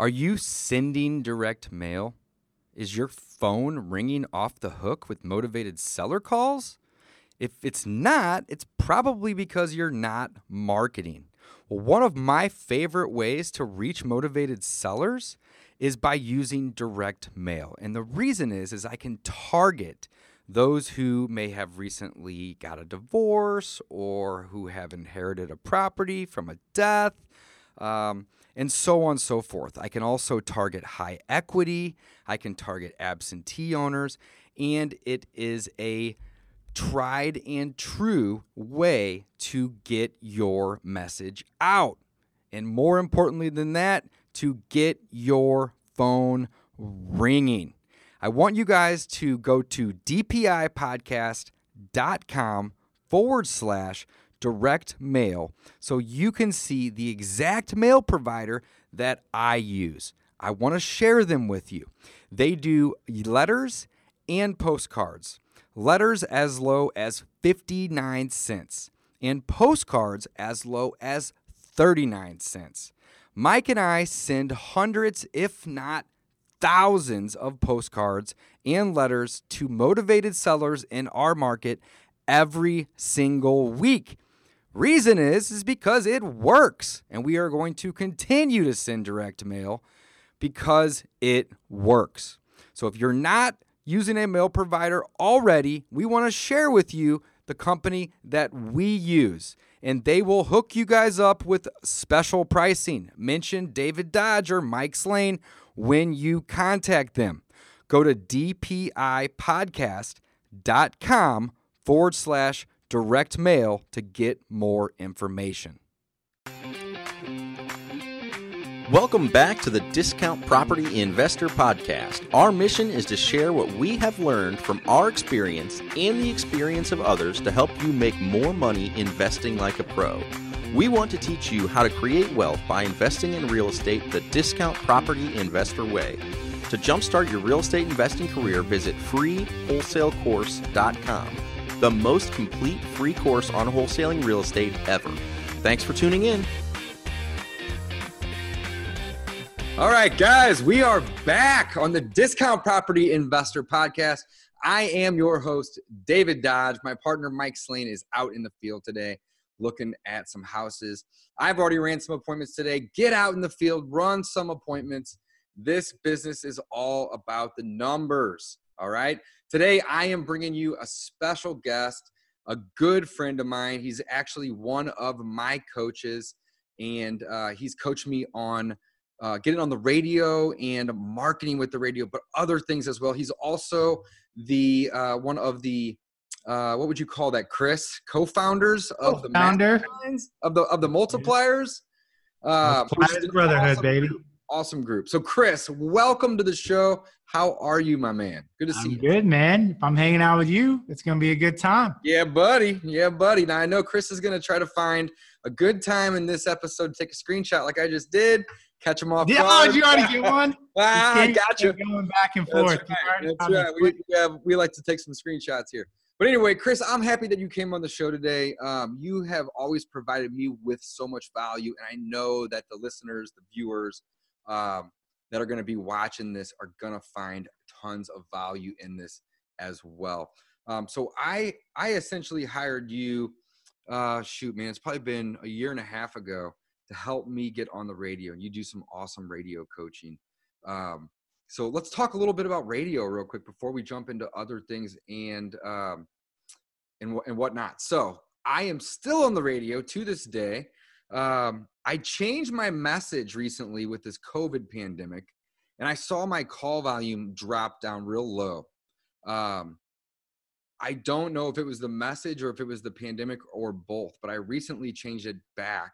Are you sending direct mail? Is your phone ringing off the hook with motivated seller calls? If it's not, it's probably because you're not marketing. Well, one of my favorite ways to reach motivated sellers is by using direct mail. And the reason is is I can target those who may have recently got a divorce or who have inherited a property from a death. Um, and so on and so forth. I can also target high equity, I can target absentee owners, and it is a tried and true way to get your message out. And more importantly than that, to get your phone ringing. I want you guys to go to dpipodcast.com forward slash direct mail so you can see the exact mail provider that I use. I want to share them with you. They do letters and postcards. Letters as low as 59 cents and postcards as low as 39 cents. Mike and I send hundreds, if not thousands, of postcards and letters to motivated sellers in our market every single week. Reason is is because it works and we are going to continue to send direct mail because it works. So if you're not using a mail provider already, we want to share with you the company that we use and they will hook you guys up with special pricing. Mention David Dodge or Mike Slane when you contact them. Go to dpipodcast.com forward slash direct mail to get more information. Welcome back to the Discount Property Investor Podcast. Our mission is to share what we have learned from our experience and the experience of others to help you make more money investing like a pro. We want to teach you how to create wealth by investing in real estate the Discount Property Investor way. To jumpstart your real estate investing career, visit freewholesalecourse.com the most complete free course on wholesaling real estate ever. Thanks for tuning in. All right, guys, we are back on the Discount Property Investor Podcast. I am your host, David Dodge. My partner, Mike Slane, is out in the field today looking at some houses. I've already ran some appointments today. Get out in the field, run some appointments. This business is all about the numbers. All right. Today, I am bringing you a special guest, a good friend of mine. He's actually one of my coaches, and uh, he's coached me on uh, getting on the radio and marketing with the radio, but other things as well. He's also the uh, one of the uh, what would you call that, Chris? Co-founders of the founder of the of the multipliers. Uh, brotherhood, awesome baby. Awesome group. So, Chris, welcome to the show. How are you, my man? Good to see I'm you. Good, man. If I'm hanging out with you, it's gonna be a good time. Yeah, buddy. Yeah, buddy. Now I know Chris is gonna try to find a good time in this episode to take a screenshot like I just did. Catch him off. Yeah, oh, did you already get one? ah, I got you. Going back and forth. That's right. That's right. We, we, have, we like to take some screenshots here. But anyway, Chris, I'm happy that you came on the show today. Um, you have always provided me with so much value, and I know that the listeners, the viewers, um, that are going to be watching this are going to find tons of value in this as well. Um, so I I essentially hired you. Uh, shoot, man, it's probably been a year and a half ago to help me get on the radio, and you do some awesome radio coaching. Um, so let's talk a little bit about radio real quick before we jump into other things and um, and and whatnot. So I am still on the radio to this day. Um, I changed my message recently with this COVID pandemic, and I saw my call volume drop down real low. Um, I don't know if it was the message or if it was the pandemic or both, but I recently changed it back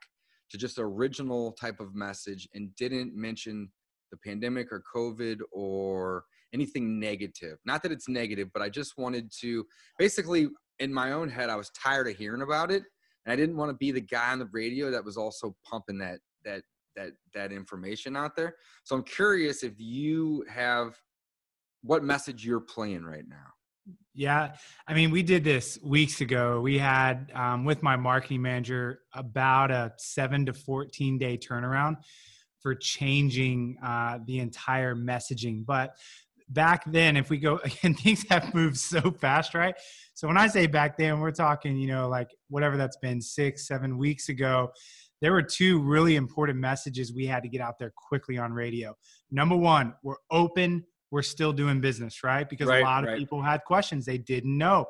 to just original type of message and didn't mention the pandemic or COVID or anything negative. Not that it's negative, but I just wanted to basically in my own head, I was tired of hearing about it. And I didn't want to be the guy on the radio that was also pumping that that that that information out there. So I'm curious if you have what message you're playing right now. Yeah, I mean, we did this weeks ago. We had um, with my marketing manager about a seven to fourteen day turnaround. for changing uh, the entire messaging. But back then, if we go again, things have moved so fast, right? So when I say back then, we're talking, you know, like whatever that's been six, seven weeks ago. There were two really important messages we had to get out there quickly on radio. Number one, we're open, we're still doing business, right? Because right, a lot of right. people had questions they didn't know.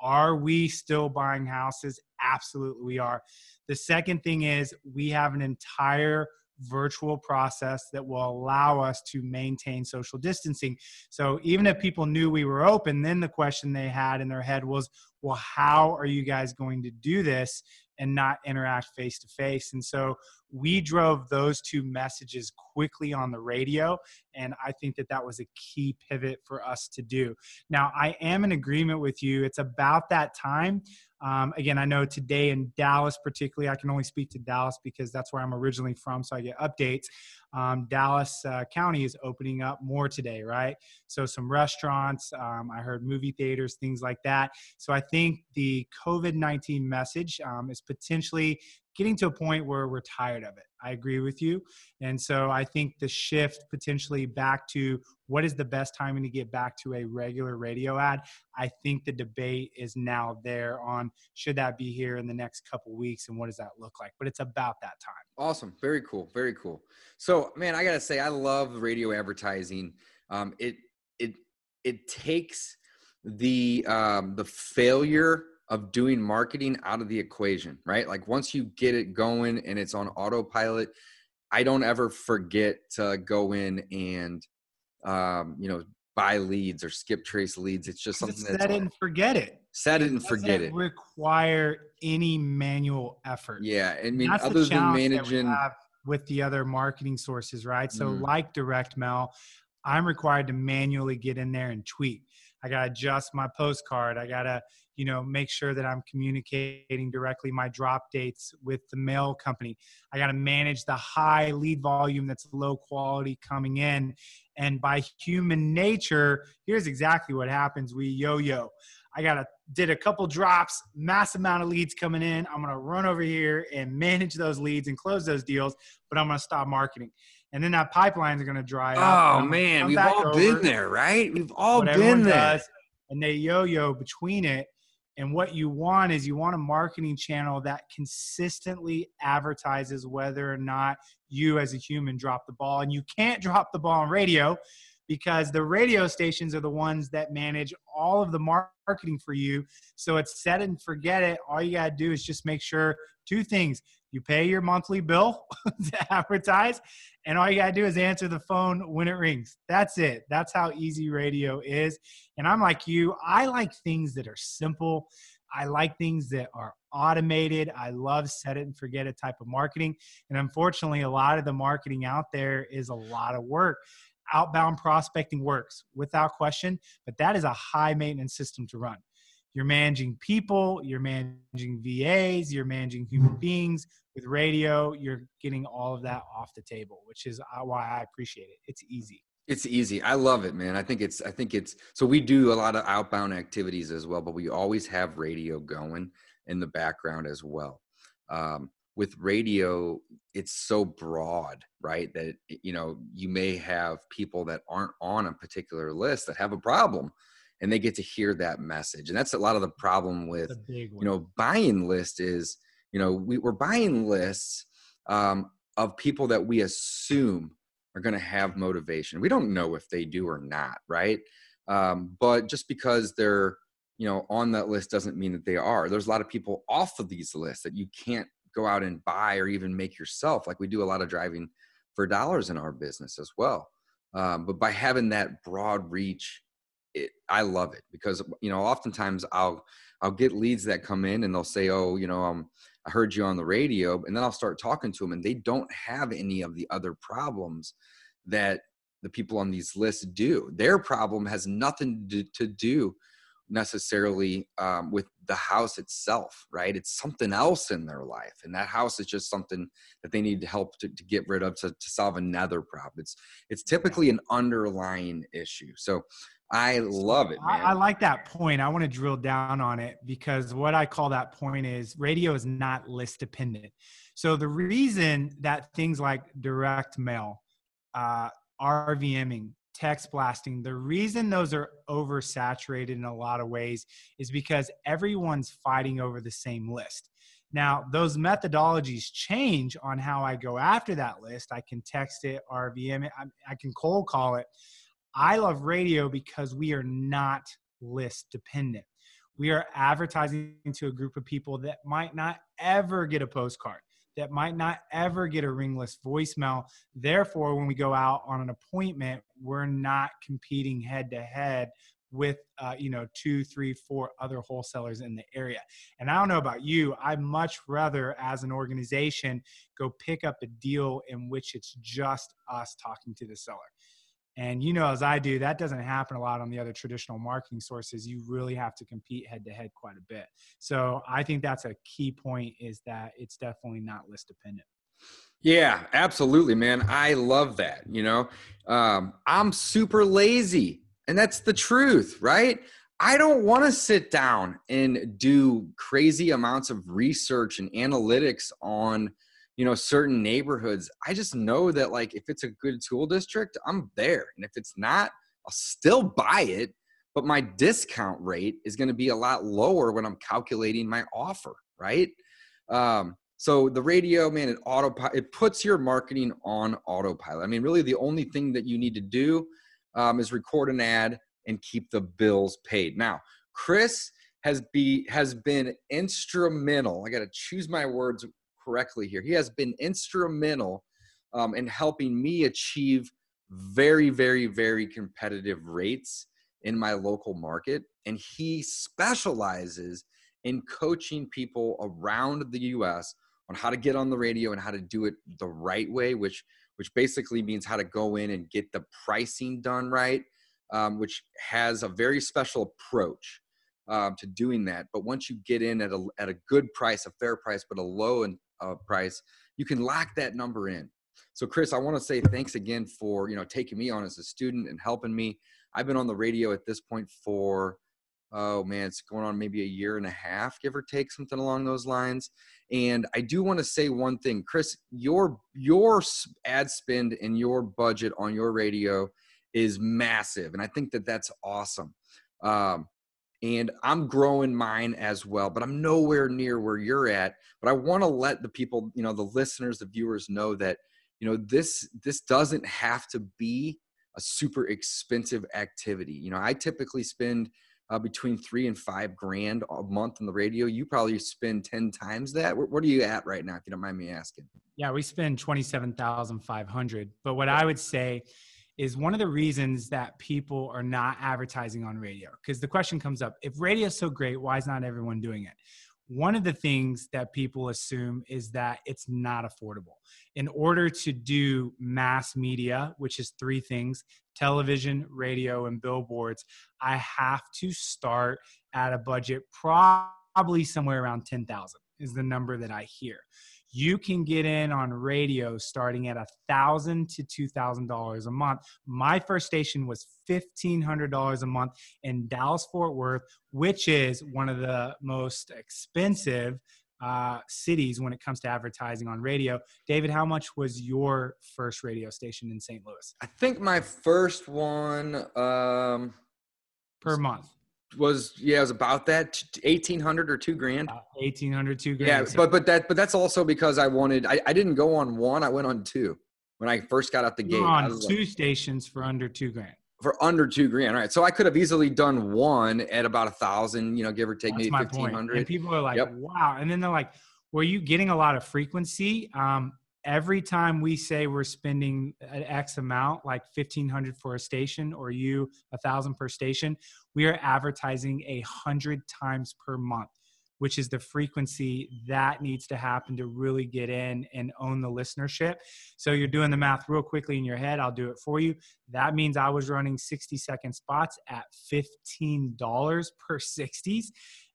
Are we still buying houses? Absolutely, we are. The second thing is we have an entire virtual process that will allow us to maintain social distancing. So even if people knew we were open, then the question they had in their head was, well, how are you guys going to do this and not interact face to face? And so we drove those two messages quickly on the radio. And I think that that was a key pivot for us to do. Now, I am in agreement with you. It's about that time um, again, I know today in Dallas, particularly, I can only speak to Dallas because that's where I'm originally from, so I get updates. Um, Dallas uh, County is opening up more today, right? So, some restaurants, um, I heard movie theaters, things like that. So, I think the COVID 19 message um, is potentially getting to a point where we're tired of it. I agree with you. And so I think the shift potentially back to what is the best timing to get back to a regular radio ad, I think the debate is now there on should that be here in the next couple weeks and what does that look like? But it's about that time. Awesome. Very cool. Very cool. So, man, I got to say I love radio advertising. Um, it it it takes the um, the failure of doing marketing out of the equation, right? Like once you get it going and it's on autopilot, I don't ever forget to go in and um, you know buy leads or skip trace leads. It's just something that's set it and forget it. Set it and forget it. Require any manual effort. Yeah, I mean, that's other than managing with the other marketing sources, right? So, mm. like direct mail, I'm required to manually get in there and tweet. I got to adjust my postcard. I got to you know make sure that i'm communicating directly my drop dates with the mail company. I got to manage the high lead volume that's low quality coming in. And by human nature here's exactly what happens. We yo-yo. I got to did a couple drops mass amount of leads coming in. I'm going to run over here and manage those leads and close those deals but i'm going to stop marketing and then that pipeline is going to dry up. Oh man, we've all been there, right? We've all been there. Does, and they yo-yo between it and what you want is you want a marketing channel that consistently advertises whether or not you as a human drop the ball. And you can't drop the ball on radio because the radio stations are the ones that manage all of the marketing for you. So it's set and forget it. All you got to do is just make sure two things you pay your monthly bill to advertise, and all you got to do is answer the phone when it rings. That's it. That's how easy radio is. And I'm like you, I like things that are simple. I like things that are automated. I love set it and forget it type of marketing. And unfortunately, a lot of the marketing out there is a lot of work. Outbound prospecting works without question, but that is a high maintenance system to run. You're managing people, you're managing VAs, you're managing human beings. With radio, you're getting all of that off the table, which is uh, why I appreciate it. It's easy. It's easy. I love it, man. I think it's I think it's so we do a lot of outbound activities as well, but we always have radio going in the background as well. Um, with radio, it's so broad, right? That you know, you may have people that aren't on a particular list that have a problem and they get to hear that message. And that's a lot of the problem with you know buying list is you know we, we're buying lists um, of people that we assume are going to have motivation. We don't know if they do or not, right? Um, but just because they're you know on that list doesn't mean that they are. There's a lot of people off of these lists that you can't go out and buy or even make yourself. Like we do a lot of driving for dollars in our business as well. Um, but by having that broad reach it, I love it because you know oftentimes I'll I'll get leads that come in and they'll say oh you know um, I heard you on the radio and then I'll start talking to them and they don't have any of the other problems that the people on these lists do. Their problem has nothing to, to do necessarily um, with the house itself, right? It's something else in their life. And that house is just something that they need help to, to get rid of to, to solve another problem. It's, it's typically an underlying issue. So I love it. I, I, like that point. I want to drill down on it because what I call that point is radio is not list dependent. So the reason that things like direct mail, uh, RVMing, text blasting, the reason those are oversaturated in a lot of ways is because everyone's fighting over the same list. Now, those methodologies change on how I go after that list. I can text it, RVM it, I, I can cold call it. I love radio because we are not list dependent. We are advertising to a group of people that might not ever get a postcard, that might not ever get a ringless voicemail. Therefore, when we go out on an appointment, we're not competing head to head with uh, you know two three four other wholesalers in the area and i don't know about you i'd much rather as an organization go pick up a deal in which it's just us talking to the seller and you know as i do that doesn't happen a lot on the other traditional marketing sources. You really have to compete head to head quite a bit. So i think that's a key point is that it's definitely not list dependent. Yeah absolutely man. I love that you know? Um, i'm super lazy and that's the truth, right? I don't want to sit down and do crazy amounts of research and analytics on, you know, certain neighborhoods. I just know that like if it's a good school district, I'm there. And if it's not, I'll still buy it, but my discount rate is going to be a lot lower when I'm calculating my offer, right? Um, so the radio, man, it auto it puts your marketing on autopilot. I mean, really, the only thing that you need to do um, is record an ad and keep the bills paid. Now, Chris has be has been instrumental. I got to choose my words correctly here. He has been instrumental um, in helping me achieve very, very, very competitive rates in my local market, and he specializes in coaching people around the U.S. on how to get on the radio and how to do it the right way, which which basically means how to go in and get the pricing done right, um, which has a very special approach um, to doing that. But once you get in at a, at a good price, a fair price, but a low in, uh, price, you can lock that number in. So, Chris, I want to say thanks again for you know taking me on as a student and helping me. I've been on the radio at this point for oh man, it's going on maybe a year and a half, give or take, something along those lines. And I do want to say one thing, Chris, your your ad spend and your budget on your radio is massive, and I think that that's awesome. Um, and I'm growing mine as well, but I'm nowhere near where you're at. But I want to let the people, you know, the listeners, the viewers know that you know this this doesn't have to be a super expensive activity. You know, I typically spend uh, between three and five grand a month on the radio. You probably spend 10 times that. Where, what are you at right now, if you don't mind me asking? Yeah, we spend 27,500. But what I would say is one of the reasons that people are not advertising on radio. Because the question comes up if radio is so great, why is not everyone doing it? one of the things that people assume is that it's not affordable. In order to do mass media, which is three things television, radio, and billboards I have to start at a budget probably somewhere around 10,000 is the number that I hear you can get in on radio starting at a thousand to two thousand dollars a month. My first station was fifteen hundred dollars a month in Dallas Fort Worth, which is one of the most expensive uh, cities when it comes to advertising on radio. David, how much was your first radio station in St. Louis? I think my first one um, per month was yeah it was about that 1800 or two grand? Uh, 1800 two grand yeah but but that but that's also because i wanted i, I didn't go on one i went on two when i first got out the gate. On two like, stations for under two grand. For under two grand right so i could have easily done one at about a thousand you know give or take that's maybe 1500 and people are like yep. wow. And then they're like were you getting a lot of frequency? Um every time we say we're spending an X amount, like fifteen hundred for a station, or you a thousand per station, we are advertising a hundred times per month, which is the frequency that needs to happen to really get in and own the listenership. So you're doing the math real quickly in your head. I'll do it for you. That means I was running 60 second spots at $15 per 60s.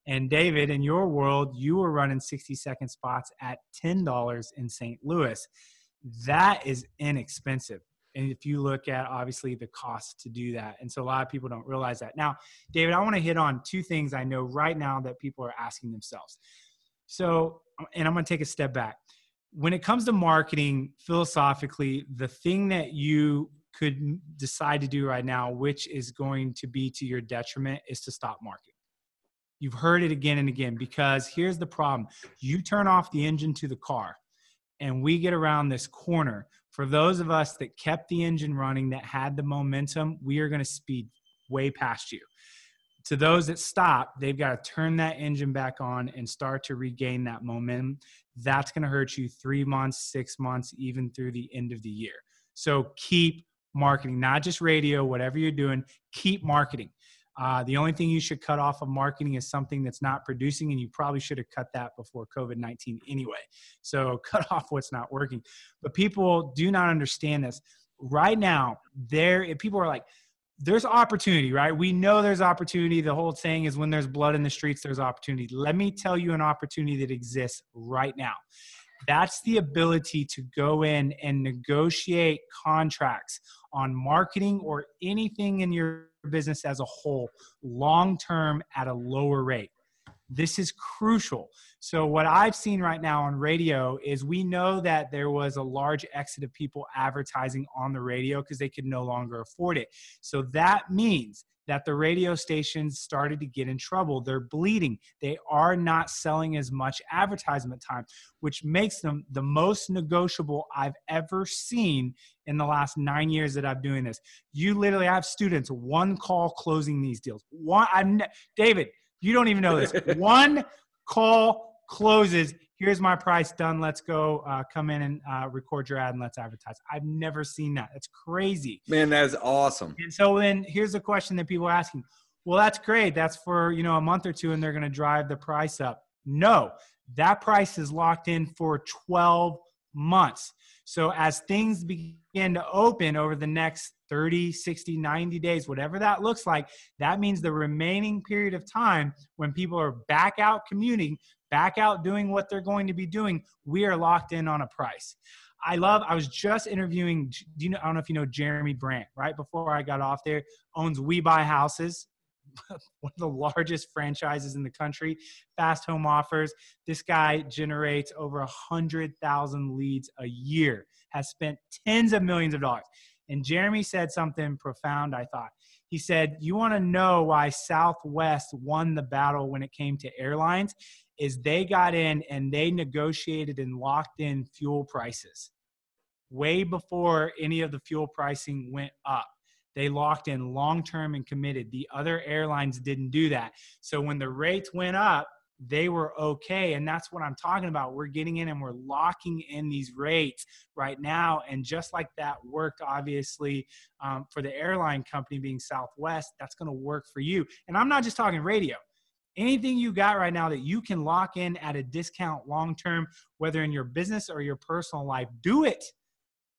And David, in your world, you were running 60 second spots at $10 in St. Louis. That is inexpensive. And if you look at obviously the cost to do that. And so a lot of people don't realize that. Now, David, I want to hit on two things I know right now that people are asking themselves. So, and I'm going to take a step back. When it comes to marketing, philosophically, the thing that you could decide to do right now, which is going to be to your detriment, is to stop marketing. You've heard it again and again because here's the problem you turn off the engine to the car, and we get around this corner. For those of us that kept the engine running, that had the momentum, we are going to speed way past you. To those that stop, they've got to turn that engine back on and start to regain that momentum. That's going to hurt you three months, six months, even through the end of the year. So keep marketing, not just radio, whatever you're doing, keep marketing. Uh, the only thing you should cut off of marketing is something that's not producing, and you probably should have cut that before COVID 19 anyway. So cut off what's not working. But people do not understand this. Right now, there people are like, there's opportunity, right? We know there's opportunity. The whole thing is when there's blood in the streets, there's opportunity. Let me tell you an opportunity that exists right now. That's the ability to go in and negotiate contracts on marketing or anything in your business as a whole long term at a lower rate. This is crucial. So, what I've seen right now on radio is we know that there was a large exit of people advertising on the radio because they could no longer afford it. So, that means that the radio stations started to get in trouble. They're bleeding. They are not selling as much advertisement time, which makes them the most negotiable I've ever seen in the last nine years that I've doing this. You literally have students one call closing these deals. One, I'm David. You don't even know this. one call closes. Here's my price. Done. Let's go uh, come in and uh, record your ad and let's advertise. I've never seen that. It's crazy. Man that is awesome. And so then here's the question that people are asking. Well that's great. That's for you know a month or two and they're going to drive the price up. No. That price is locked in for 12 months so as things begin to open over the next 30 60 90 days whatever that looks like that means the remaining period of time when people are back out commuting back out doing what they're going to be doing, we are locked in on a price. I love, I was just interviewing, do you know, I don't know if you know Jeremy Brandt, right before I got off there, owns We Buy Houses, one of the largest franchises in the country, fast home offers. This guy generates over a hundred thousand leads a year, has spent tens of millions of dollars. And Jeremy said something profound, I thought. He said, You want to know why Southwest won the battle when it came to airlines? is they got in and they negotiated and locked in fuel prices way before any of the fuel pricing went up. They locked in long term and committed. The other airlines didn't do that. So when the rates went up, they were okay. And that's what I'm talking about. We're getting in and we're locking in these rates right now. And just like that worked, obviously, um, for the airline company being Southwest, that's going to work for you. And I'm not just talking radio anything you got right now that you can lock in at a discount long term, whether in your business or your personal life, do it.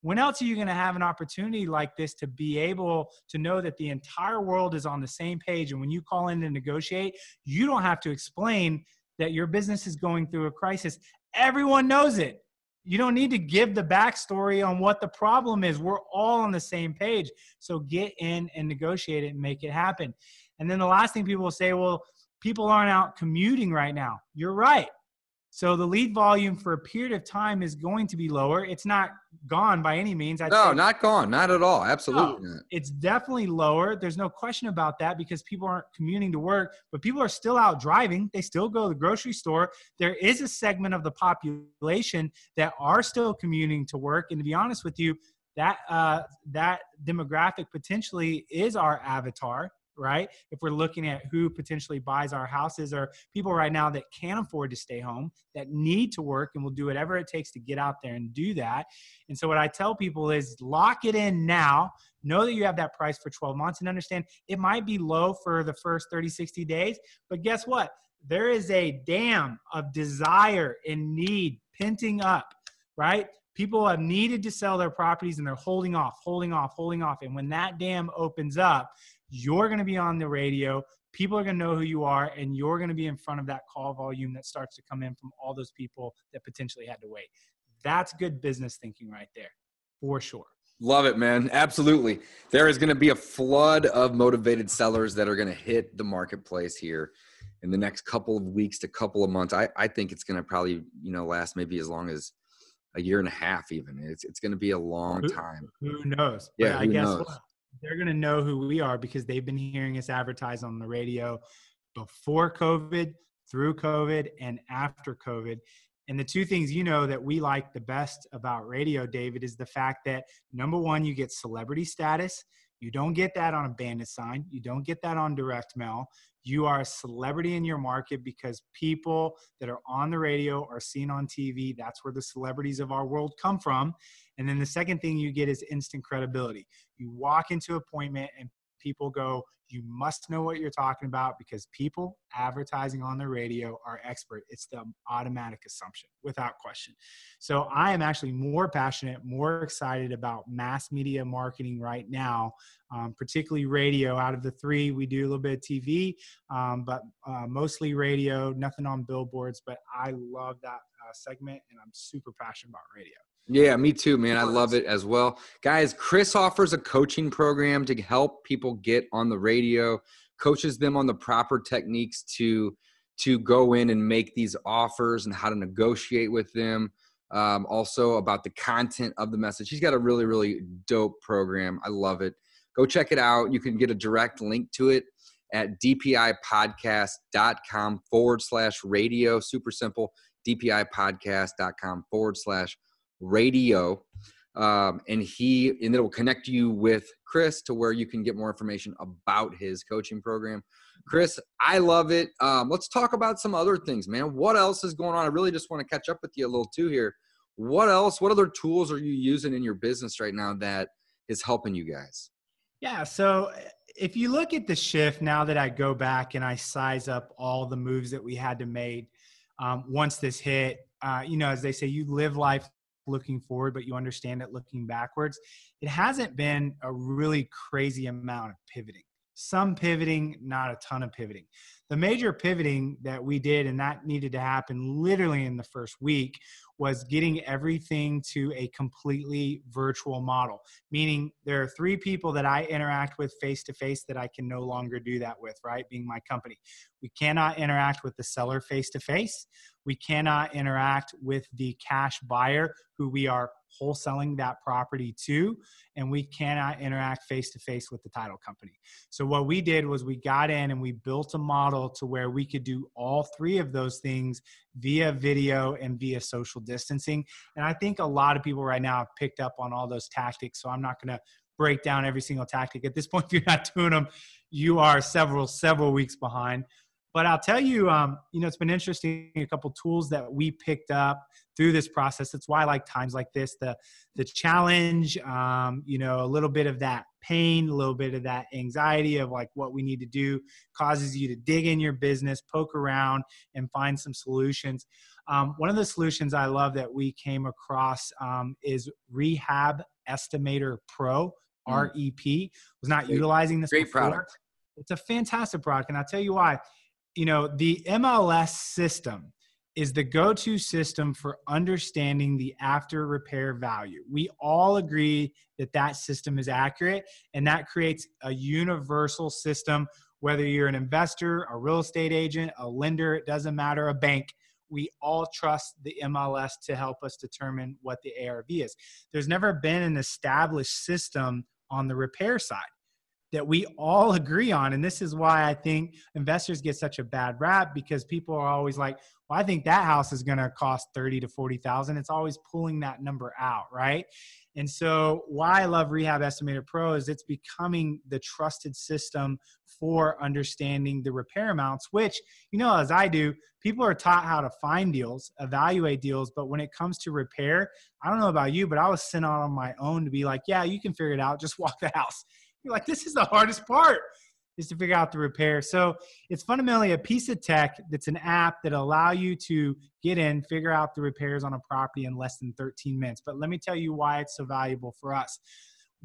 When else are you going to have an opportunity like this to be able to know that the entire world is on the same page? And when you call in to negotiate, you don't have to explain that your business is going through a crisis. Everyone knows it. You don't need to give the backstory on what the problem is. We're all on the same page. So get in and negotiate it and make it happen. And then the last thing people will say, well, people aren't out commuting right now. You're right. So the lead volume for a period of time is going to be lower. It's not gone by any means. I'd no, not gone. Not at all. Absolutely no, It's definitely lower. There's no question about that because people aren't commuting to work, but people are still out driving. They still go to the grocery store. There is a segment of the population that are still commuting to work. And to be honest with you, that uh, that demographic potentially is our avatar right? If we're looking at who potentially buys our houses or people right now that can't afford to stay home, that need to work and will do whatever it takes to get out there and do that. And so what I tell people is lock it in now. Know that you have that price for 12 months and understand it might be low for the first 30, 60 days, but guess what? There is a dam of desire and need pinting up, right? People have needed to sell their properties and they're holding off, holding off, holding off. And when that dam opens up, you're going to be on the radio. People are going to know who you are, and you're going to be in front of that call volume that starts to come in from all those people that potentially had to wait. That's good business thinking right there, for sure. Love it, man. Absolutely. There is going to be a flood of motivated sellers that are going to hit the marketplace here in the next couple of weeks to couple of months. I, I think it's going to probably, you know, last maybe as long as a year and a half even. It's it's going to be a long time. Who knows? Yeah, who I guess knows? what? They're going to know who we are because they've been hearing us advertise on the radio before COVID, through COVID, and after COVID. And the two things you know that we like the best about radio, David, is the fact that number one, you get celebrity status. You don't get that on a bandit sign. You don't get that on direct mail. You are a celebrity in your market because people that are on the radio are seen on TV. That's where the celebrities of our world come from. And then the second thing you get is instant credibility. You walk into appointment and people go, you must know what you're talking about because people advertising on the radio are expert. It's the automatic assumption without question. So I am actually more passionate, more excited about mass media marketing right now, um, particularly radio. Out of the three, we do a little bit of TV, um, but uh, mostly radio, nothing on billboards. But I love that uh, segment and I'm super passionate about radio. Yeah, me too, man. I love it as well. Guys, Chris offers a coaching program to help people get on the radio, coaches them on the proper techniques to to go in and make these offers and how to negotiate with them. Um, also about the content of the message. He's got a really, really dope program. I love it. Go check it out. You can get a direct link to it at dpipodcast.com forward slash radio. Super simple. dpipodcast.com forward slash radio um, and he and it'll connect you with chris to where you can get more information about his coaching program. Chris i love it. Um, let's talk about some other things man. What else is going on? I really just want to catch up with you a little too here. What else what other tools are you using in your business right now that is helping you guys? Yeah so if you look at the shift now that i go back and i size up all the moves that we had to make um, once this hit uh, you know as they say you live life looking forward, but you understand it looking backwards. It hasn't been a really crazy amount of pivoting. Some pivoting, not a ton of pivoting. The major pivoting that we did, and that needed to happen literally in the first week, was getting everything to a completely virtual model. Meaning, there are three people that I interact with face to face that I can no longer do that with, right? Being my company. We cannot interact with the seller face to face. We cannot interact with the cash buyer who we are wholesaling that property to, and we cannot interact face to face with the title company. So, what we did was we got in and we built a model to where we could do all three of those things via video and via social distancing. And I think a lot of people right now have picked up on all those tactics. So, I'm not going to break down every single tactic. At this point, if you're not doing them, you are several, several weeks behind. But I'll tell you, um, you know, it's been interesting. A couple tools that we picked up through this process. It's why I like times like this, the the challenge, um, you know, a little bit of that pain, a little bit of that anxiety of like what we need to do causes you to dig in your business, poke around, and find some solutions. Um, one of the solutions I love that we came across um, is Rehab Estimator Pro. Mm. REP was not great, utilizing this. Great before. product. It's a fantastic product, and I'll tell you why you know, the MLS system is the go to system for understanding the after repair value. We all agree that that system is accurate, and that creates a universal system. Whether you're an investor, a real estate agent, a lender, it doesn't matter, a bank, we all trust the MLS to help us determine what the ARV is. There's never been an established system on the repair side that we all agree on. And this is why I think investors get such a bad rap because people are always like, well, I think that house is going to cost 30 to 40,000. It's always pulling that number out, right? And so why I love Rehab Estimator Pro is it's becoming the trusted system for understanding the repair amounts, which, you know, as I do, people are taught how to find deals, evaluate deals, but when it comes to repair, I don't know about you, but I was sent out on my own to be like, yeah, you can figure it out, just walk the house. You're like, this is the hardest part is to figure out the repair. So it's fundamentally a piece of tech that's an app that allow you to get in, figure out the repairs on a property in less than 13 minutes. But let me tell you why it's so valuable for us.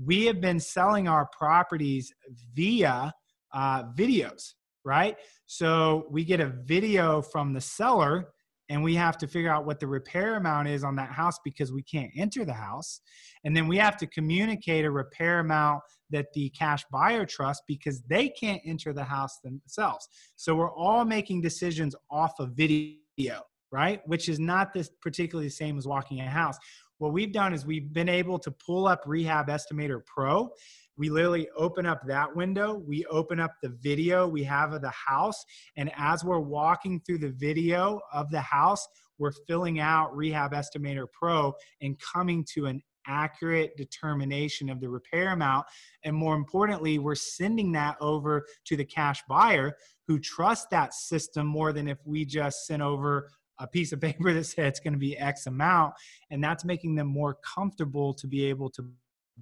We have been selling our properties via uh, videos, right? So we get a video from the seller and we have to figure out what the repair amount is on that house because we can't enter the house. And then we have to communicate a repair amount that the cash buyer trusts because they can't enter the house themselves. So we're all making decisions off of video, right? Which is not this particularly the same as walking a house. What we've done is we've been able to pull up Rehab Estimator Pro we literally open up that window. We open up the video we have of the house. And as we're walking through the video of the house we're filling out rehab estimator pro and coming to an accurate determination of the repair amount. And more importantly we're sending that over to the cash buyer who trusts that system more than if we just sent over a piece of paper that said it's going to be x amount. And that's making them more comfortable to be able to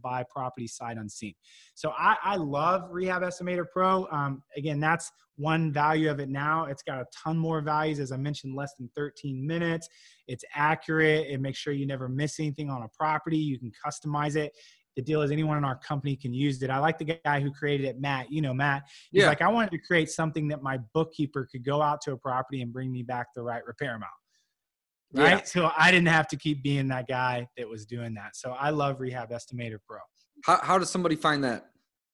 buy property sight unseen. So I, I love Rehab Estimator Pro. Um, again, that's one value of it now. It's got a ton more values, as I mentioned, less than 13 minutes. It's accurate. It makes sure you never miss anything on a property. You can customize it. The deal is anyone in our company can use it. I like the guy who created it, Matt. You know, Matt. He's yeah. like, I wanted to create something that my bookkeeper could go out to a property and bring me back the right repair amount right? Yeah. So I didn't have to keep being that guy that was doing that. So I love Rehab Estimator Pro. How, how does somebody find that?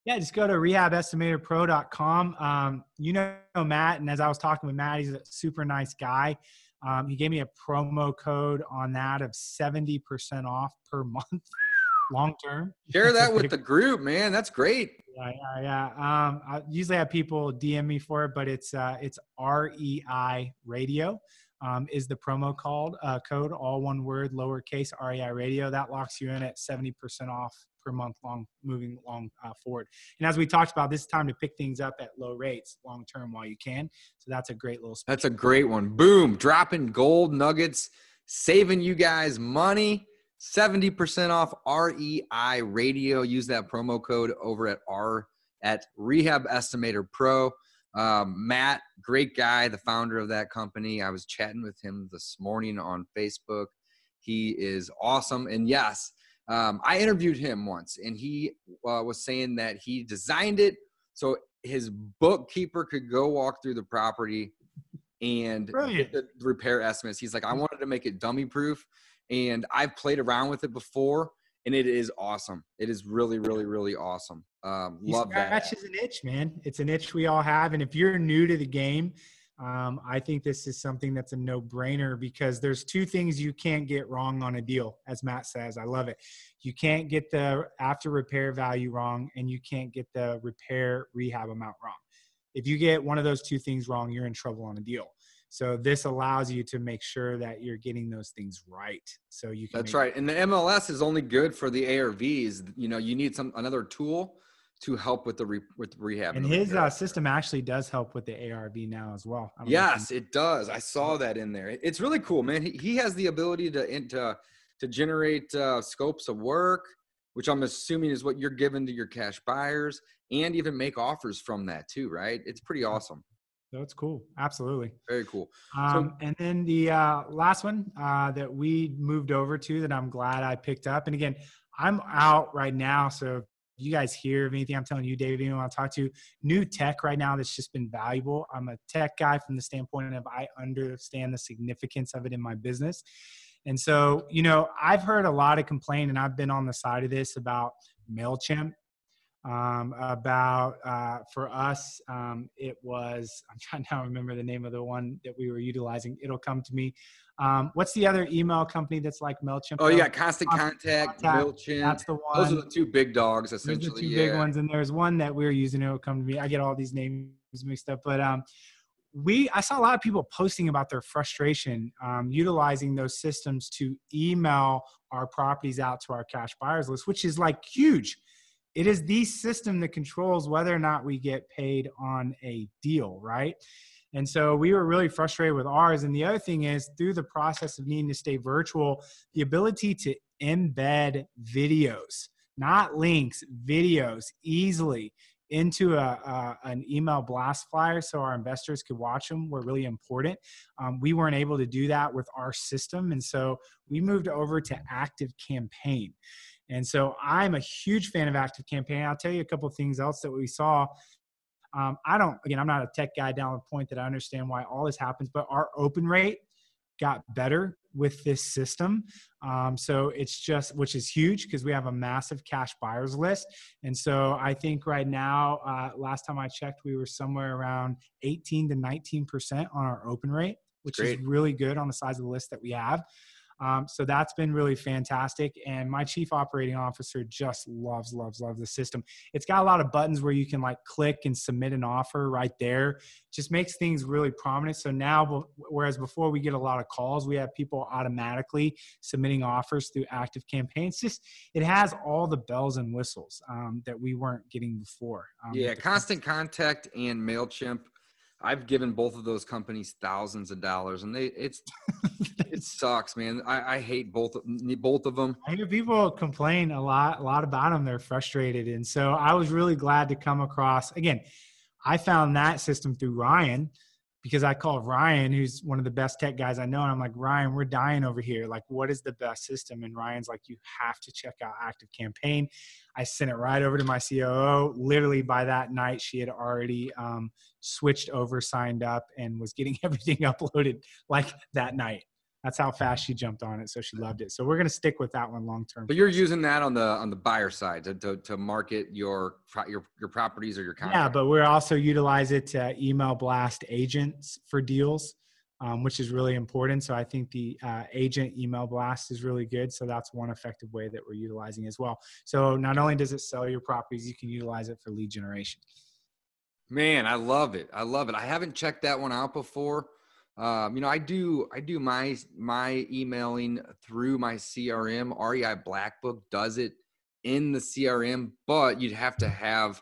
Yeah, just go to rehabestimatorpro.com. Um, you know Matt, and as I was talking with Matt, he's a super nice guy. Um, he gave me a promo code on that of 70% off per month long term. Share that with the group, man. That's great. Yeah, yeah, yeah. Um, I usually have people DM me for it, but it's uh, it's REI Radio um, is the promo called uh, code, all one word, lowercase REI radio. That locks you in at 70% off per month long, moving long uh, forward. And as we talked about, this time to pick things up at low rates long term while you can. So that's a great little. That's a great one. Boom, dropping gold nuggets, saving you guys money. 70% off REI radio. Use that promo code over at R at Rehab Estimator Pro. Um, Matt, great guy, the founder of that company. I was chatting with him this morning on Facebook. He is awesome. And yes, um, I interviewed him once, and he uh, was saying that he designed it so his bookkeeper could go walk through the property and get the repair estimates. He's like, I wanted to make it dummy proof, and I've played around with it before, and it is awesome. It is really, really, really awesome. Um, love that. Scratches an itch, man. It's an itch we all have, and if you're new to the game, um, I think this is something that's a no-brainer because there's two things you can't get wrong on a deal, as Matt says. I love it. You can't get the after repair value wrong, and you can't get the repair rehab amount wrong. If you get one of those two things wrong, you're in trouble on a deal. So this allows you to make sure that you're getting those things right. So you can. That's right. And the MLS is only good for the ARVs. You know, you need some another tool to help with the re, with rehab. And his uh, system actually does help with the ARV now as well. Yes, it does. I saw that in there. It's really cool, man. He, he has the ability to to to generate uh, scopes of work, which I'm assuming is what you're giving to your cash buyers, and even make offers from that too. Right? It's pretty awesome. That's cool. Absolutely. Very cool. Um, so, and then the uh, last one uh, that we moved over to that I'm glad I picked up. And again, I'm out right now. So you guys hear of anything I'm telling you, David, anyone want to talk to, new tech right now that's just been valuable. I'm a tech guy from the standpoint of I understand the significance of it in my business. And so, you know, I've heard a lot of complaint, and I've been on the side of this about MailChimp um, about uh, for us um, it was i'm trying to remember the name of the one that we were utilizing it'll come to me. Um, what's the other email company that's like mailchimp oh yeah constant, contact, contact mailchimp. that's the one those are the two big dogs essentially those are the two yeah. big ones and there's one that we are using it'll come to me. I get all these names mixed up but um, we i saw a lot of people posting about their frustration um, utilizing those systems to email our properties out to our cash buyers list which is like huge it is the system that controls whether or not we get paid on a deal, right? And so we were really frustrated with ours. And the other thing is, through the process of needing to stay virtual, the ability to embed videos, not links, videos easily into a, a, an email blast flyer so our investors could watch them were really important. Um, we weren't able to do that with our system. And so we moved over to Active Campaign. And so I'm a huge fan of Active Campaign. I'll tell you a couple of things else that we saw. Um, I don't, again, I'm not a tech guy down the point that I understand why all this happens, but our open rate got better with this system. Um, so it's just, which is huge because we have a massive cash buyers list. And so I think right now, uh, last time I checked, we were somewhere around 18 to 19% on our open rate, which Great. is really good on the size of the list that we have. Um, so that's been really fantastic. And my chief operating officer just loves, loves, loves the system. It's got a lot of buttons where you can like click and submit an offer right there. Just makes things really prominent. So now, whereas before we get a lot of calls, we have people automatically submitting offers through active campaigns. Just it has all the bells and whistles um, that we weren't getting before. Um, yeah, constant contact and Mailchimp I've given both of those companies thousands of dollars, and they it's it sucks, man. I, I hate both both of them. I hear people complain a lot a lot about them. They're frustrated, and so I was really glad to come across again. I found that system through Ryan because I called Ryan, who's one of the best tech guys I know, and I'm like, Ryan, we're dying over here. Like, what is the best system? And Ryan's like, you have to check out Active Campaign. I sent it right over to my COO. Literally by that night, she had already um, switched over, signed up, and was getting everything uploaded like that night that's how fast she jumped on it. So she loved it. So we're going to stick with that one long term. But you're using that on the on the buyer side to to, to market your your your properties or your contract. Yeah, but we're also utilize it to email blast agents for deals, um, which is really important. So I think the uh, agent email blast is really good. So that's one effective way that we're utilizing as well. So not only does it sell your properties, you can utilize it for lead generation. Man, I love it. I love it. I haven't checked that one out before um, you know, I do I do my my emailing through my CRM. REI Blackbook does it in the CRM, but you'd have to have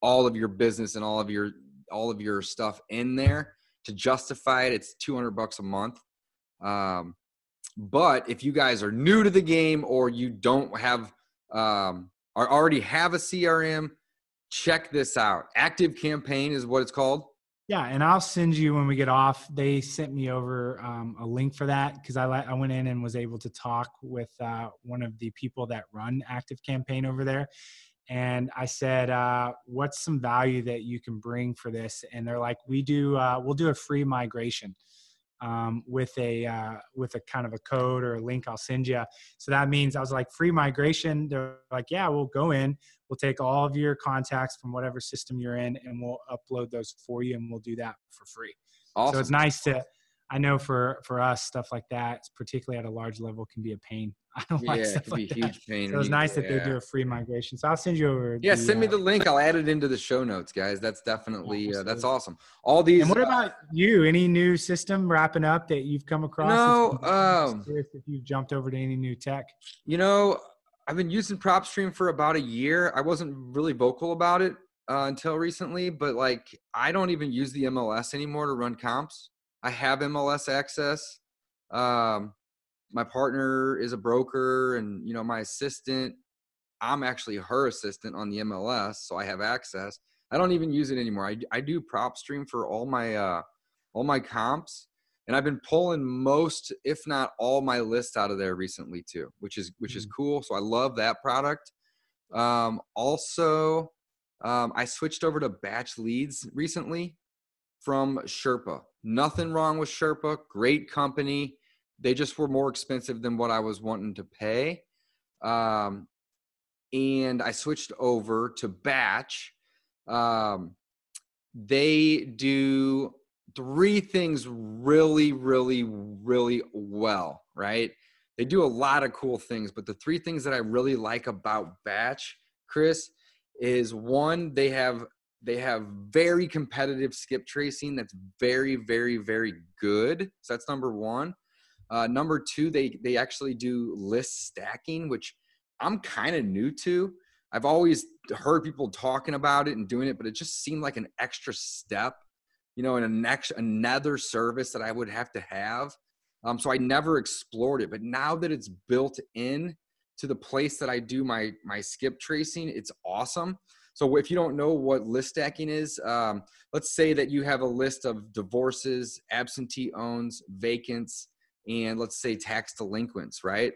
all of your business and all of your all of your stuff in there to justify it. It's 200 bucks a month. Um, but if you guys are new to the game or you don't have um, or already have a CRM, check this out. Active Campaign is what it's called. Yeah, and I'll send you when we get off. They sent me over um, a link for that because I I went in and was able to talk with uh, one of the people that run Active Campaign over there, and I said, uh, "What's some value that you can bring for this?" And they're like, "We do. Uh, we'll do a free migration." Um, with a uh, with a kind of a code or a link I'll send you. So that means I was like free migration. They're like, yeah, we'll go in, we'll take all of your contacts from whatever system you're in, and we'll upload those for you, and we'll do that for free. Awesome. So it's nice to. I know for for us stuff like that, particularly at a large level, can be a pain. I don't yeah, like stuff like that. Huge pain so it's nice that yeah. they do a free migration. So I'll send you over. Yeah, the, send me the uh, link. I'll add it into the show notes, guys. That's definitely uh, that's awesome. All these. And what about you? Any new system wrapping up that you've come across? No. Um, if you've jumped over to any new tech. You know, I've been using PropStream for about a year. I wasn't really vocal about it uh, until recently, but like I don't even use the MLS anymore to run comps. I have MLS access. Um, my partner is a broker and you know my assistant i'm actually her assistant on the mls so i have access i don't even use it anymore i, I do PropStream for all my uh all my comps and i've been pulling most if not all my lists out of there recently too which is which is mm. cool so i love that product um also um i switched over to batch leads recently from sherpa nothing wrong with sherpa great company they just were more expensive than what I was wanting to pay. Um, and I switched over to batch. Um, they do three things really, really, really well, right? They do a lot of cool things, but the three things that I really like about batch, Chris, is one, they have they have very competitive skip tracing that's very, very, very good. So that's number one. Uh, number two, they they actually do list stacking, which I'm kind of new to. I've always heard people talking about it and doing it, but it just seemed like an extra step, you know, in a next another service that I would have to have. Um, so I never explored it, but now that it's built in to the place that I do my my skip tracing, it's awesome. So if you don't know what list stacking is, um, let's say that you have a list of divorces, absentee owns, vacants, and let's say tax delinquents, right?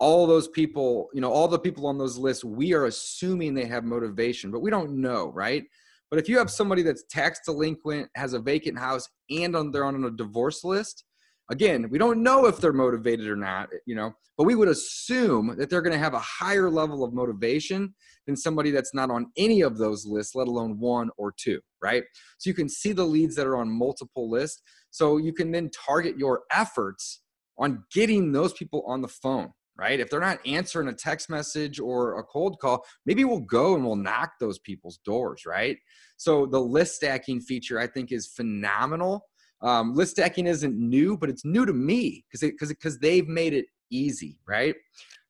All those people, you know, all the people on those lists, we are assuming they have motivation, but we don't know, right? But if you have somebody that's tax delinquent, has a vacant house, and on, they're on a divorce list, Again, we don't know if they're motivated or not, you know, but we would assume that they're going to have a higher level of motivation than somebody that's not on any of those lists, let alone one or two, right? So you can see the leads that are on multiple lists. So you can then target your efforts on getting those people on the phone, right? If they're not answering a text message or a cold call, maybe we'll go and we'll knock those people's doors, right? So the list stacking feature I think is phenomenal. Um, list stacking isn't new, but it's new to me because because because they've made it easy, right?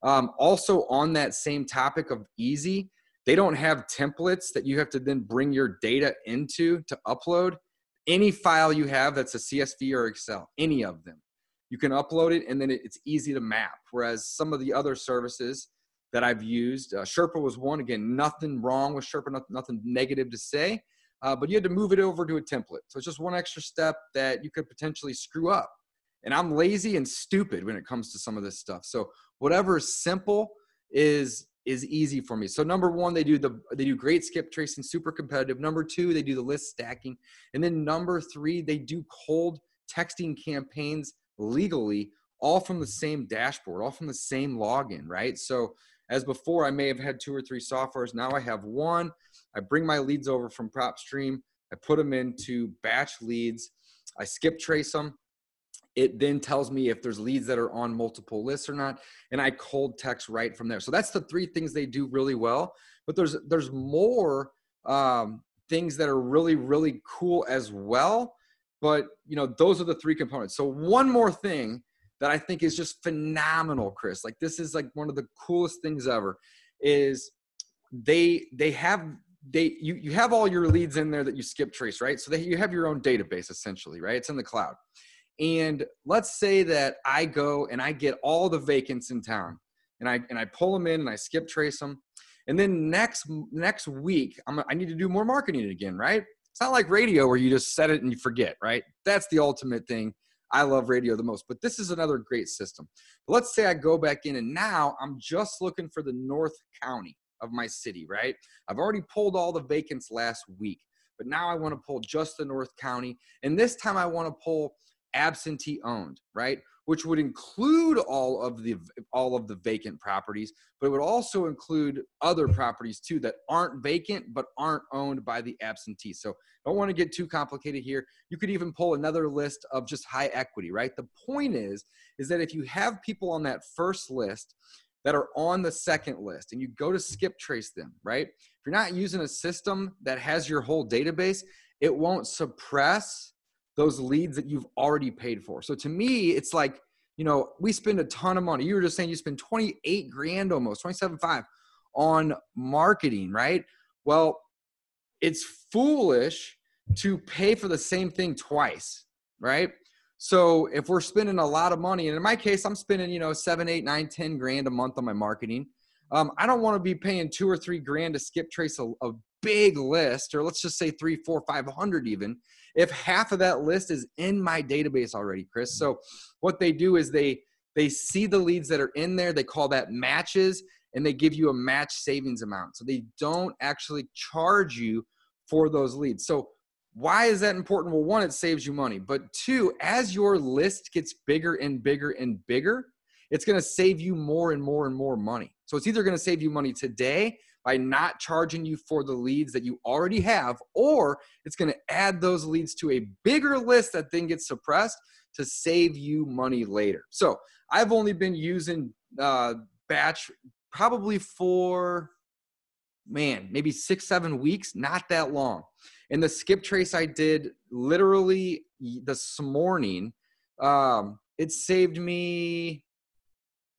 Um, also on that same topic of easy, they don't have templates that you have to then bring your data into to upload. Any file you have that's a CSV or Excel, any of them, you can upload it and then it's easy to map. Whereas some of the other services that I've used, uh, Sherpa was one. Again, nothing wrong with Sherpa, nothing, nothing negative to say, uh, but you had to move it over to a template. So it's just one extra step that you could potentially screw up. And I'm lazy and stupid when it comes to some of this stuff. So whatever is simple is is easy for me. So number one, they do the they do great skip tracing, super competitive. Number two, they do the list stacking, and then number three, they do cold texting campaigns legally, all from the same dashboard, all from the same login, right? So as before, I may have had two or three softwares. Now I have one. I bring my leads over from PropStream. I put them into batch leads. I skip trace them. It then tells me if there's leads that are on multiple lists or not, and I cold text right from there. So that's the three things they do really well. But there's there's more um, things that are really really cool as well. But you know those are the three components. So one more thing that I think is just phenomenal, Chris. Like this is like one of the coolest things ever. Is they they have they you you have all your leads in there that you skip trace, right? So that you have your own database essentially, right? It's in the cloud. And let's say that I go and I get all the vacants in town and I and I pull them in and I skip trace them. And then next next week, I'm, I need to do more marketing again, right? It's not like radio where you just set it and you forget, right? That's the ultimate thing. I love radio the most, but this is another great system. But let's say I go back in and now I'm just looking for the North County of my city, right? I've already pulled all the vacants last week, but now I want to pull just the North County. And this time I want to pull absentee owned, right? Which would include all of the all of the vacant properties, but it would also include other properties too that aren't vacant but aren't owned by the absentee. So don't want to get too complicated here. You could even pull another list of just high equity, right? The point is is that if you have people on that first list that are on the second list and you go to skip trace them, right? If you're not using a system that has your whole database, it won't suppress those leads that you've already paid for. So to me, it's like, you know, we spend a ton of money. You were just saying you spend 28 grand almost, 27.5 on marketing, right? Well, it's foolish to pay for the same thing twice, right? So if we're spending a lot of money, and in my case, I'm spending, you know, seven, eight, nine, ten grand a month on my marketing. Um, I don't want to be paying two or three grand to skip trace a, a big list, or let's just say three, four, five hundred even, if half of that list is in my database already, Chris. So what they do is they they see the leads that are in there, they call that matches, and they give you a match savings amount. So they don't actually charge you for those leads. So why is that important? Well, one, it saves you money. But two, as your list gets bigger and bigger and bigger, it's going to save you more and more and more money. So it's either going to save you money today by not charging you for the leads that you already have, or it's going to add those leads to a bigger list that then gets suppressed to save you money later. So I've only been using uh, Batch probably for, man, maybe six, seven weeks, not that long. And the skip trace I did literally this morning, um, it saved me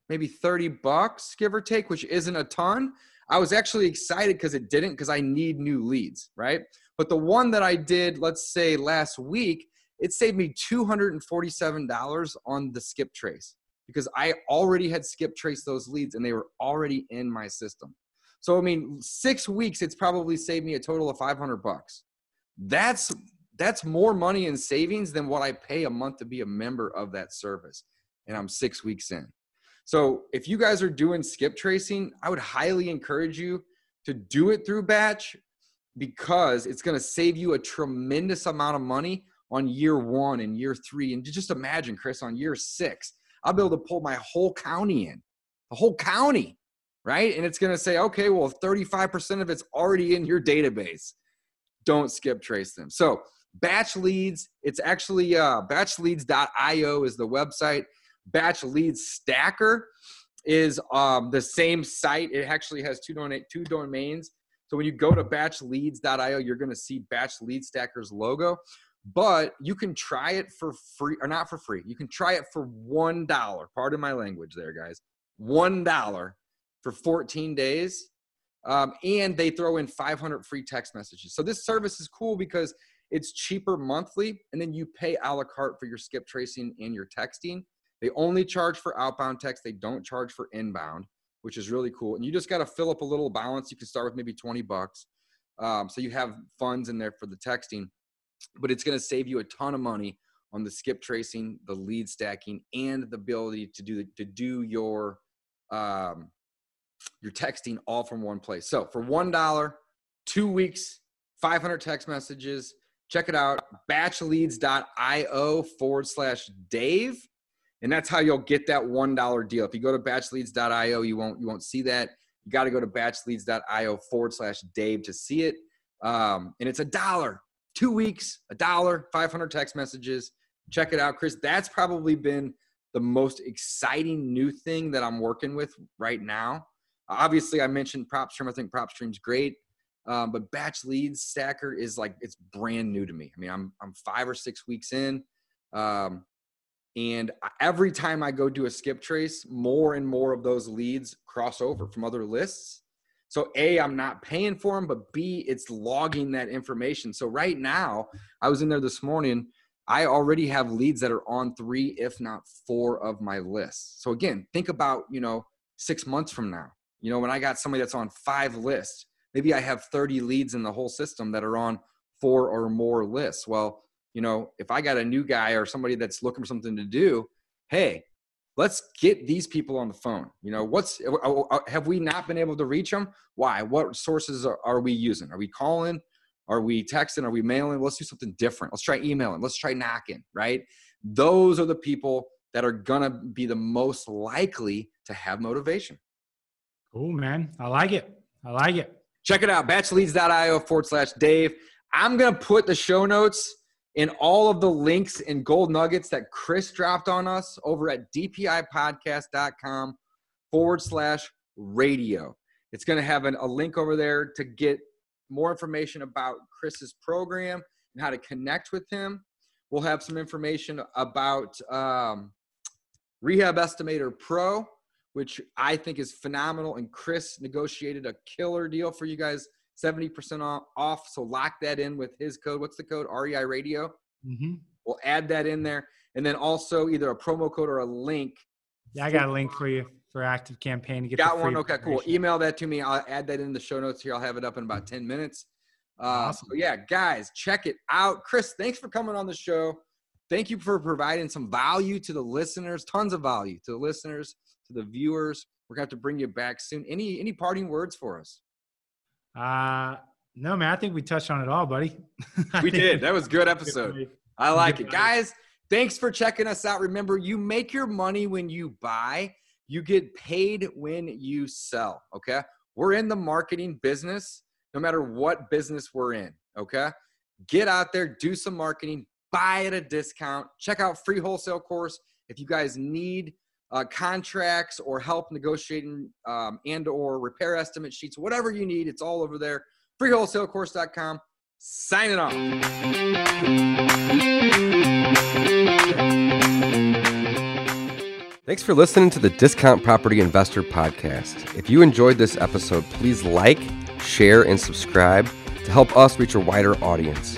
maybe 30 bucks, give or take, which isn't a ton. I was actually excited because it didn't because I need new leads, right? But the one that I did, let's say last week, it saved me $247 on the skip trace because I already had skip traced those leads and they were already in my system. So I mean, six weeks, it's probably saved me a total of 500 bucks. That's that's more money in savings than what I pay a month to be a member of that service. And I'm six weeks in. So if you guys are doing skip tracing, I would highly encourage you to do it through batch because it's going to save you a tremendous amount of money on year one and year three. And just imagine, Chris, on year six, I'll be able to pull my whole county in, the whole county, right? And it's going to say, okay, well, 35% of it's already in your database. Don't skip trace them. So, batch leads, it's actually uh, batchleads.io is the website. Batch leads stacker is um, the same site. It actually has two, donate, two domains. So when you go to batchleads.io, you're going to see Batch Lead Stacker's logo but you can try it for free or not for free. You can try it for one dollar. Pardon my language, there, guys. One dollar for 14 days, um, and they throw in 500 free text messages. So this service is cool because it's cheaper monthly, and then you pay a la carte for your skip tracing and your texting. They only charge for outbound text. They don't charge for inbound, which is really cool. And you just got to fill up a little balance. You can start with maybe 20 bucks. Um, so you have funds in there for the texting but it's going to save you a ton of money on the skip tracing, the lead stacking, and the ability to do to do your um, your texting all from one place. So for one dollar, two weeks, 500 text messages. Check it out, batchleads.io forward slash Dave. And that's how you'll get that one dollar deal. If you go to batchleads.io, you won't you won't see that. You got to go to batchleads.io forward slash Dave to see it. Um, and it's a dollar two weeks, a dollar, 500 text messages. Check it out, Chris. That's probably been the most exciting new thing that I'm working with right now. Obviously, I mentioned PropStream. I think PropStream's great, um, but Batch Leads Stacker is like it's brand new to me. I mean, I'm I'm five or six weeks in, um, and every time I go do a skip trace, more and more of those leads cross over from other lists. So A, I'm not paying for them, but B, it's logging that information. So right now, I was in there this morning. I already have leads that are on three, if not four of my lists. So again, think about, you know, six months from now, you know, when I got somebody that's on five lists, maybe I have 30 leads in the whole system that are on four or more lists. Well, you know, if I got a new guy or somebody that's looking for something to do, hey, let's get these people on the phone. You know what's uh, uh, uh, have we not been able to reach them why? What sources are, are we using? Are we calling? Are we texting? Are we mailing? Let's do something different. Let's try emailing. Let's try knocking right? Those are the people that are gonna be the most likely to have motivation cool man. I like it. I like it. Check it out. Batchleads.io forward slash dave. I'm gonna put the show notes in all of the links and gold nuggets that Chris dropped on us over at dpipodcast.com forward slash radio. It's going to have an, a link over there to get more information about Chris's program and how to connect with him. We'll have some information about um, Rehab Estimator Pro, which I think is phenomenal. And Chris negotiated a killer deal for you guys 70% off. So lock that in with his code. What's the code? REI Radio. Mm-hmm. We'll add that in there. And then also either a promo code or a link. Yeah, I got a link for you for active campaign to get got one. Okay, cool. Email that to me. I'll add that in the show notes here. I'll have it up in about 10 minutes. Uh, awesome. So yeah, guys, check it out. Chris, thanks for coming on the show. Thank you for providing some value to the listeners, tons of value to the listeners, to the viewers. We're going to have to bring you back soon. Any any parting words for us? Uh, no, man. I think we touched on it all, buddy. we did. That was good episode. I like it, guys. Thanks for checking us out. Remember, you make your money when you buy. You get paid when you sell. Okay. We're in the marketing business, no matter what business we're in. Okay. Get out there, do some marketing, buy at a discount. Check out free wholesale course. If you guys need uh, contracts or help negotiating um, and or repair estimate sheets, whatever you need, it's all over there. Freewholesalecourse.com. Sign it off. Thanks for listening to the Discount Property Investor Podcast. If you enjoyed this episode, please like, share, and subscribe to help us reach a wider audience.